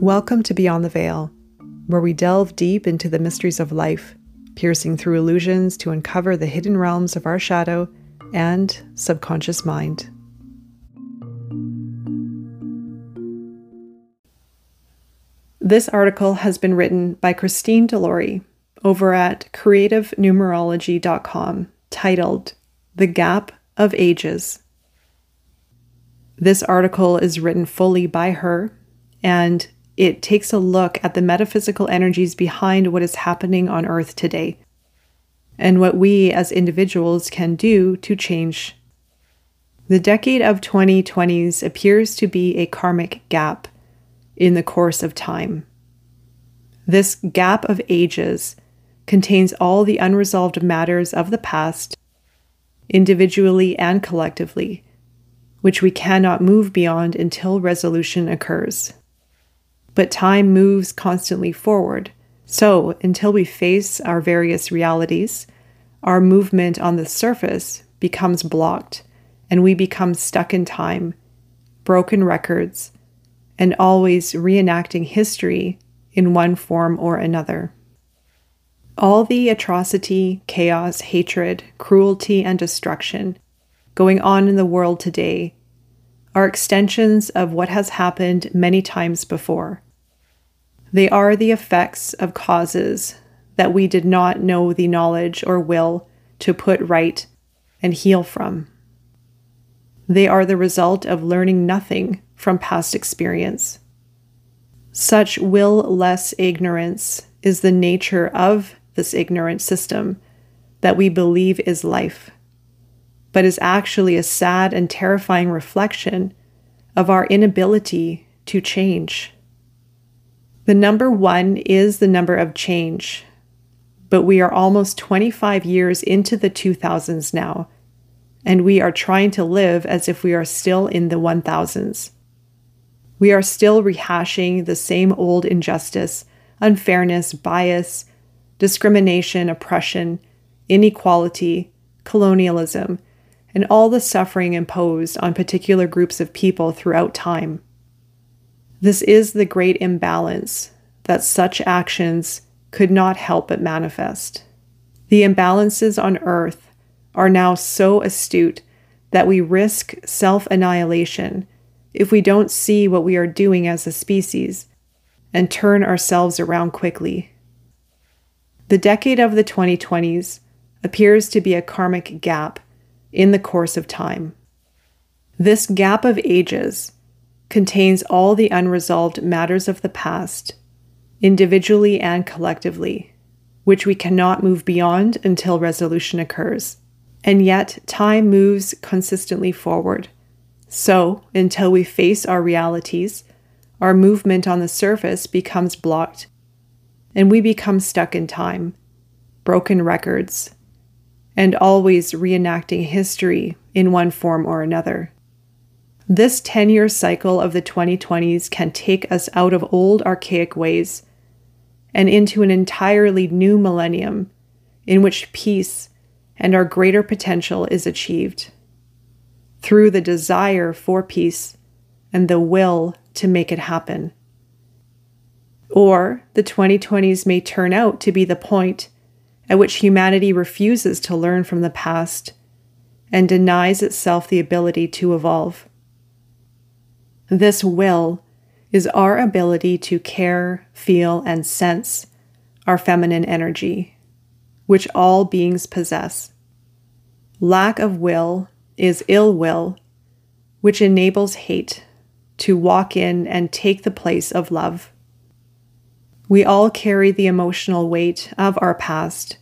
Welcome to Beyond the Veil, where we delve deep into the mysteries of life, piercing through illusions to uncover the hidden realms of our shadow and subconscious mind. This article has been written by Christine Delorey over at creativenumerology.com titled The Gap of Ages. This article is written fully by her and it takes a look at the metaphysical energies behind what is happening on Earth today and what we as individuals can do to change. The decade of 2020s appears to be a karmic gap in the course of time. This gap of ages contains all the unresolved matters of the past, individually and collectively, which we cannot move beyond until resolution occurs. But time moves constantly forward, so until we face our various realities, our movement on the surface becomes blocked and we become stuck in time, broken records, and always reenacting history in one form or another. All the atrocity, chaos, hatred, cruelty, and destruction going on in the world today are extensions of what has happened many times before. They are the effects of causes that we did not know the knowledge or will to put right and heal from. They are the result of learning nothing from past experience. Such will less ignorance is the nature of this ignorant system that we believe is life, but is actually a sad and terrifying reflection of our inability to change. The number one is the number of change, but we are almost 25 years into the 2000s now, and we are trying to live as if we are still in the 1000s. We are still rehashing the same old injustice, unfairness, bias, discrimination, oppression, inequality, colonialism, and all the suffering imposed on particular groups of people throughout time. This is the great imbalance that such actions could not help but manifest. The imbalances on Earth are now so astute that we risk self annihilation if we don't see what we are doing as a species and turn ourselves around quickly. The decade of the 2020s appears to be a karmic gap in the course of time. This gap of ages contains all the unresolved matters of the past, individually and collectively, which we cannot move beyond until resolution occurs. And yet, time moves consistently forward. So, until we face our realities, our movement on the surface becomes blocked and we become stuck in time, broken records, and always reenacting history in one form or another. This 10 year cycle of the 2020s can take us out of old archaic ways and into an entirely new millennium in which peace and our greater potential is achieved through the desire for peace and the will to make it happen. Or the 2020s may turn out to be the point at which humanity refuses to learn from the past and denies itself the ability to evolve. This will is our ability to care, feel, and sense our feminine energy, which all beings possess. Lack of will is ill will, which enables hate to walk in and take the place of love. We all carry the emotional weight of our past,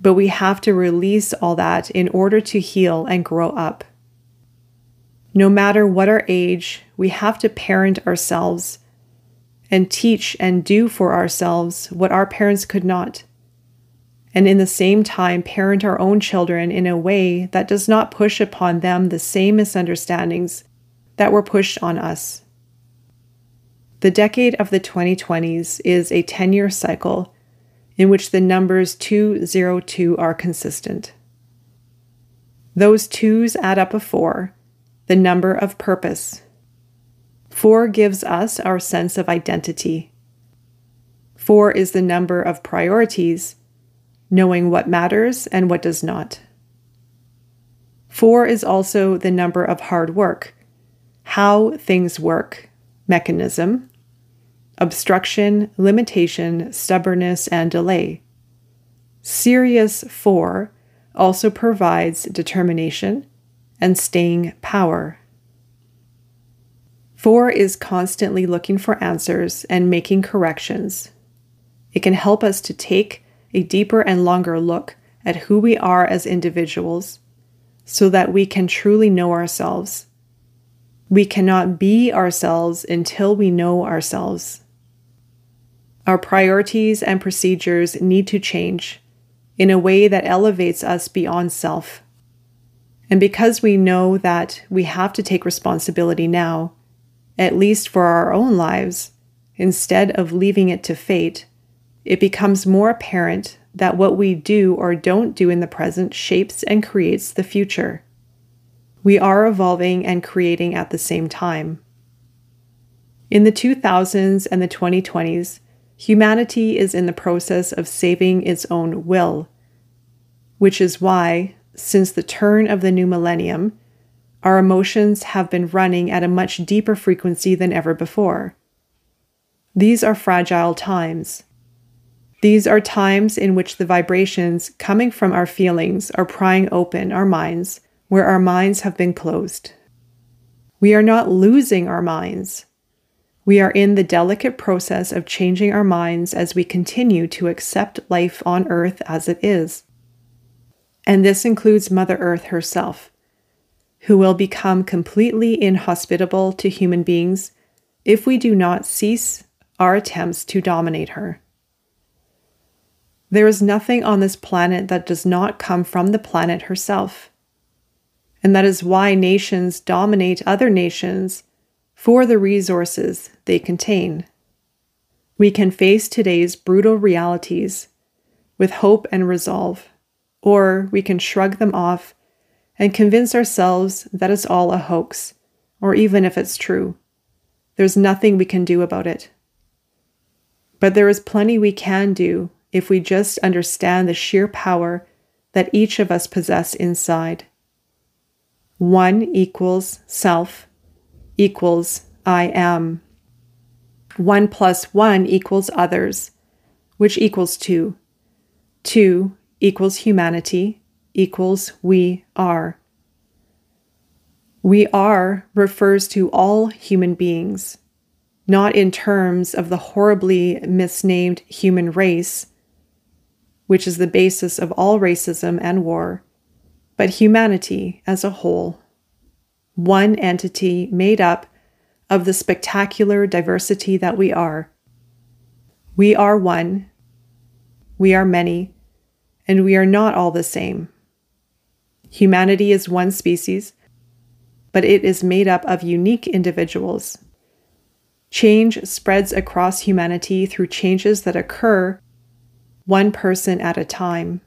but we have to release all that in order to heal and grow up. No matter what our age, we have to parent ourselves and teach and do for ourselves what our parents could not. And in the same time, parent our own children in a way that does not push upon them the same misunderstandings that were pushed on us. The decade of the 2020s is a 10 year cycle in which the numbers 202 are consistent. Those twos add up a four, the number of purpose. Four gives us our sense of identity. Four is the number of priorities, knowing what matters and what does not. Four is also the number of hard work, how things work, mechanism, obstruction, limitation, stubbornness, and delay. Sirius 4 also provides determination and staying power. 4 is constantly looking for answers and making corrections. It can help us to take a deeper and longer look at who we are as individuals so that we can truly know ourselves. We cannot be ourselves until we know ourselves. Our priorities and procedures need to change in a way that elevates us beyond self. And because we know that we have to take responsibility now, at least for our own lives, instead of leaving it to fate, it becomes more apparent that what we do or don't do in the present shapes and creates the future. We are evolving and creating at the same time. In the 2000s and the 2020s, humanity is in the process of saving its own will, which is why, since the turn of the new millennium, our emotions have been running at a much deeper frequency than ever before. These are fragile times. These are times in which the vibrations coming from our feelings are prying open our minds where our minds have been closed. We are not losing our minds. We are in the delicate process of changing our minds as we continue to accept life on earth as it is. And this includes Mother Earth herself, who will become completely inhospitable to human beings if we do not cease our attempts to dominate her. There is nothing on this planet that does not come from the planet herself. And that is why nations dominate other nations for the resources they contain. We can face today's brutal realities with hope and resolve, or we can shrug them off and convince ourselves that it's all a hoax, or even if it's true, there's nothing we can do about it. But there is plenty we can do if we just understand the sheer power that each of us possess inside. One equals self equals I am. One plus one equals others, which equals two. Two equals humanity equals we are. We are refers to all human beings, not in terms of the horribly misnamed human race, which is the basis of all racism and war, but humanity as a whole. One entity made up of the spectacular diversity that we are. We are one, we are many, and we are not all the same. Humanity is one species, but it is made up of unique individuals. Change spreads across humanity through changes that occur one person at a time.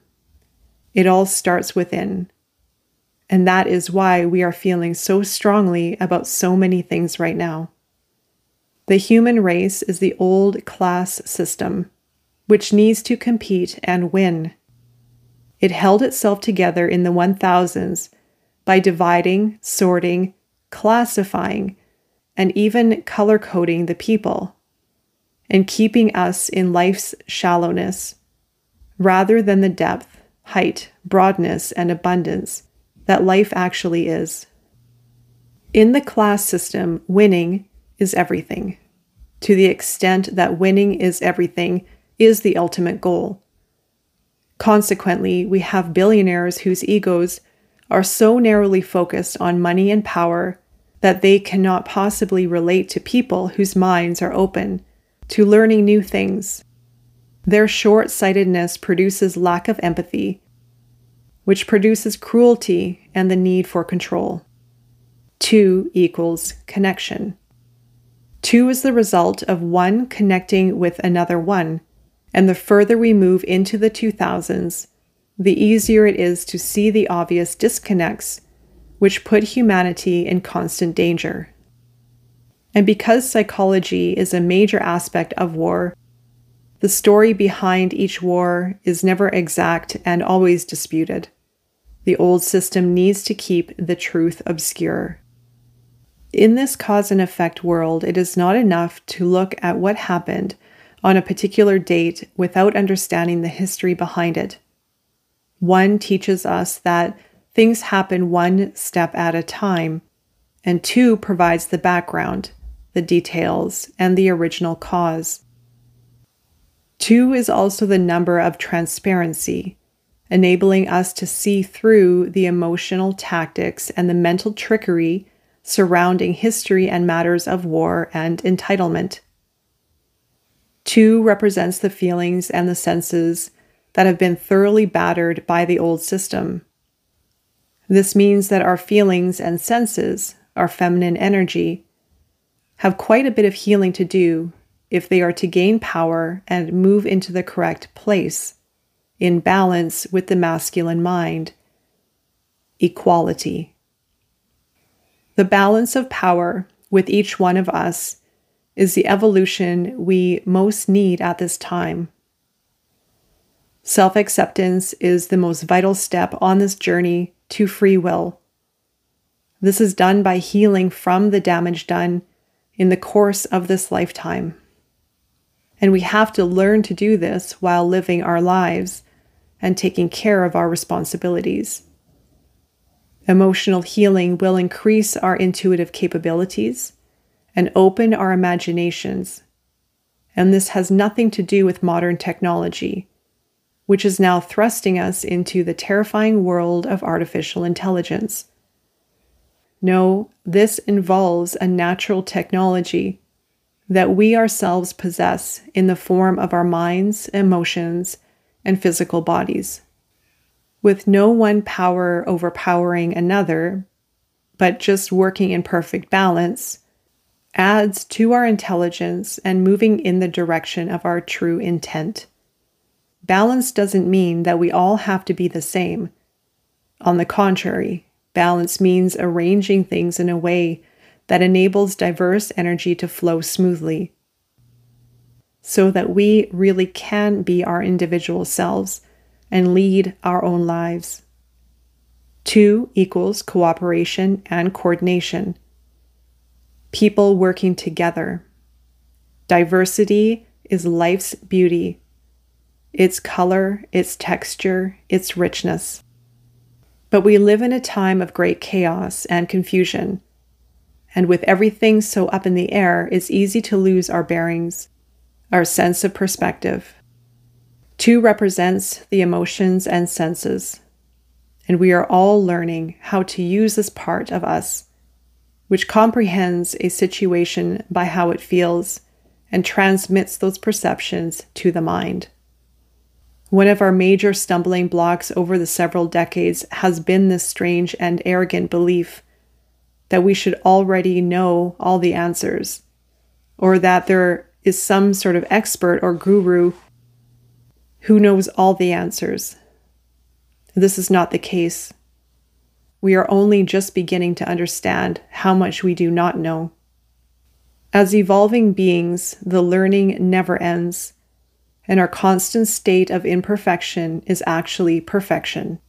It all starts within. And that is why we are feeling so strongly about so many things right now. The human race is the old class system, which needs to compete and win. It held itself together in the 1000s by dividing, sorting, classifying, and even color coding the people, and keeping us in life's shallowness rather than the depth, height, broadness, and abundance that life actually is. In the class system, winning is everything, to the extent that winning is everything is the ultimate goal. Consequently, we have billionaires whose egos are so narrowly focused on money and power that they cannot possibly relate to people whose minds are open to learning new things their short sightedness produces lack of empathy, which produces cruelty and the need for control. Two equals connection. Two is the result of one connecting with another one, and the further we move into the 2000s, the easier it is to see the obvious disconnects which put humanity in constant danger. And because psychology is a major aspect of war, the story behind each war is never exact and always disputed. The old system needs to keep the truth obscure. In this cause and effect world, it is not enough to look at what happened on a particular date without understanding the history behind it. One teaches us that things happen one step at a time, and two provides the background, the details, and the original cause. Two is also the number of transparency, enabling us to see through the emotional tactics and the mental trickery surrounding history and matters of war and entitlement. Two represents the feelings and the senses that have been thoroughly battered by the old system. This means that our feelings and senses, our feminine energy, have quite a bit of healing to do if they are to gain power and move into the correct place, in balance with the masculine mind. Equality. The balance of power with each one of us is the evolution we most need at this time. Self acceptance is the most vital step on this journey to free will. This is done by healing from the damage done in the course of this lifetime. And we have to learn to do this while living our lives and taking care of our responsibilities. Emotional healing will increase our intuitive capabilities and open our imaginations. And this has nothing to do with modern technology, which is now thrusting us into the terrifying world of artificial intelligence. No, this involves a natural technology that we ourselves possess in the form of our minds, emotions, and physical bodies. With no one power overpowering another, but just working in perfect balance, adds to our intelligence and moving in the direction of our true intent. Balance doesn't mean that we all have to be the same. On the contrary, balance means arranging things in a way that enables diverse energy to flow smoothly so that we really can be our individual selves and lead our own lives. Two equals cooperation and coordination. People working together. Diversity is life's beauty, its color, its texture, its richness. But we live in a time of great chaos and confusion and with everything so up in the air, it's easy to lose our bearings, our sense of perspective. Two represents the emotions and senses, and we are all learning how to use this part of us, which comprehends a situation by how it feels and transmits those perceptions to the mind. One of our major stumbling blocks over the several decades has been this strange and arrogant belief that we should already know all the answers, or that there is some sort of expert or guru who knows all the answers. This is not the case. We are only just beginning to understand how much we do not know. As evolving beings, the learning never ends, and our constant state of imperfection is actually perfection.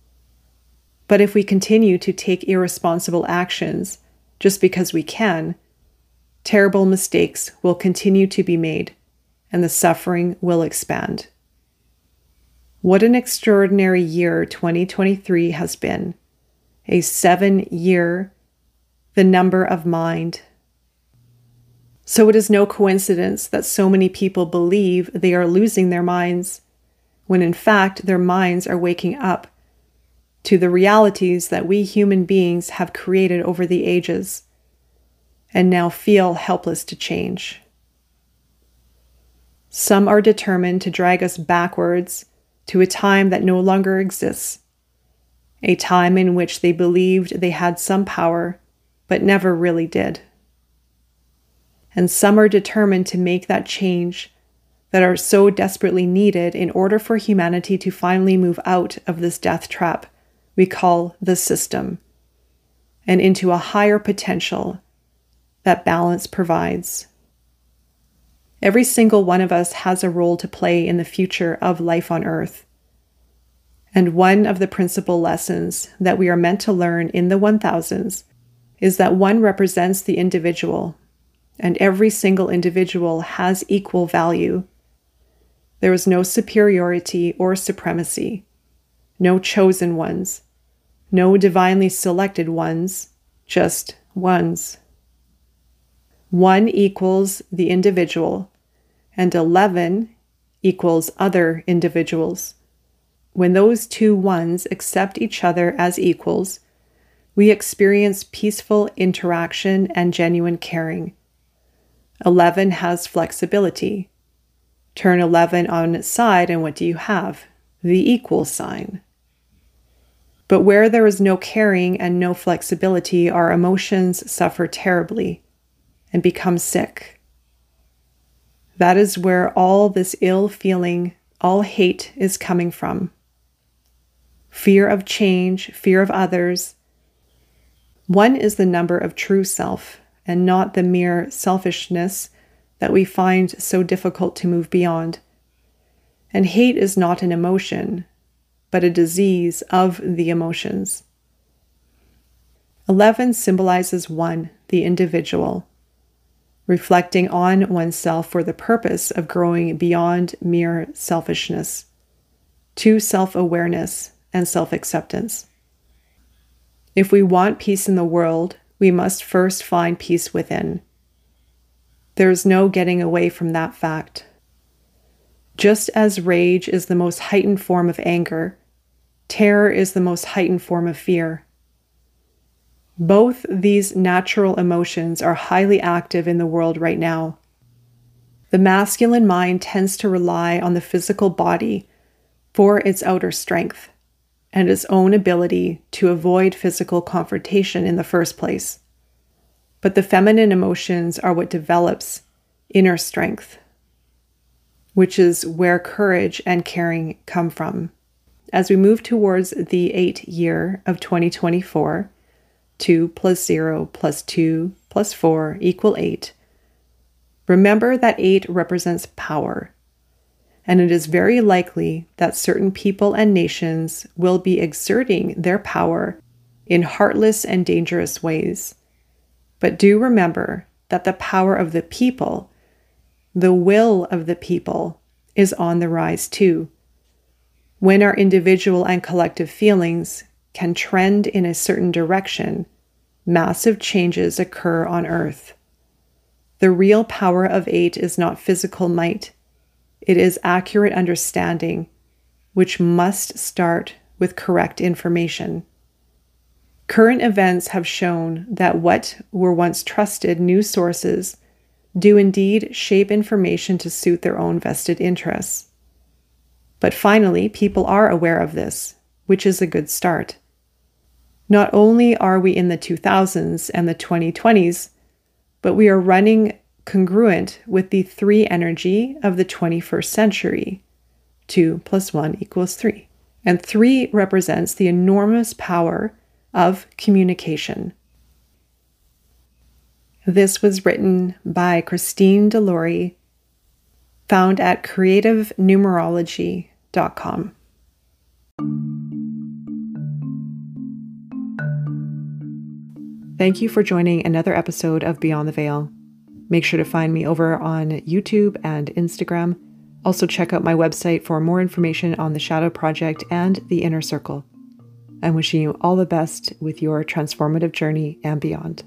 But if we continue to take irresponsible actions, just because we can, terrible mistakes will continue to be made and the suffering will expand. What an extraordinary year 2023 has been. A seven year, the number of mind. So it is no coincidence that so many people believe they are losing their minds, when in fact their minds are waking up to the realities that we human beings have created over the ages and now feel helpless to change. Some are determined to drag us backwards to a time that no longer exists, a time in which they believed they had some power but never really did. And some are determined to make that change that are so desperately needed in order for humanity to finally move out of this death trap we call the system and into a higher potential that balance provides. Every single one of us has a role to play in the future of life on Earth. And one of the principal lessons that we are meant to learn in the 1000s is that one represents the individual, and every single individual has equal value. There is no superiority or supremacy, no chosen ones, no divinely selected ones, just ones. One equals the individual, and 11 equals other individuals. When those two ones accept each other as equals, we experience peaceful interaction and genuine caring. 11 has flexibility. Turn 11 on its side, and what do you have? The equal sign. But where there is no caring and no flexibility, our emotions suffer terribly and become sick. That is where all this ill feeling, all hate is coming from. Fear of change, fear of others. One is the number of true self and not the mere selfishness that we find so difficult to move beyond. And hate is not an emotion, but a disease of the emotions. 11 symbolizes one, the individual, reflecting on oneself for the purpose of growing beyond mere selfishness to self awareness and self acceptance. If we want peace in the world, we must first find peace within. There is no getting away from that fact. Just as rage is the most heightened form of anger, Terror is the most heightened form of fear. Both these natural emotions are highly active in the world right now. The masculine mind tends to rely on the physical body for its outer strength and its own ability to avoid physical confrontation in the first place. But the feminine emotions are what develops inner strength, which is where courage and caring come from as we move towards the eight year of 2024, 2 plus 0 plus 2 plus 4 equal 8, remember that 8 represents power, and it is very likely that certain people and nations will be exerting their power in heartless and dangerous ways. But do remember that the power of the people, the will of the people, is on the rise too when our individual and collective feelings can trend in a certain direction, massive changes occur on Earth. The real power of eight is not physical might, it is accurate understanding, which must start with correct information. Current events have shown that what were once trusted news sources do indeed shape information to suit their own vested interests. But finally, people are aware of this, which is a good start. Not only are we in the 2000s and the 2020s, but we are running congruent with the three energy of the 21st century 2 plus 1 equals 3. And 3 represents the enormous power of communication. This was written by Christine Delorey, found at creativenumerology.com Thank you for joining another episode of Beyond the Veil. Make sure to find me over on YouTube and Instagram. Also, check out my website for more information on the Shadow Project and the Inner Circle. I'm wishing you all the best with your transformative journey and beyond.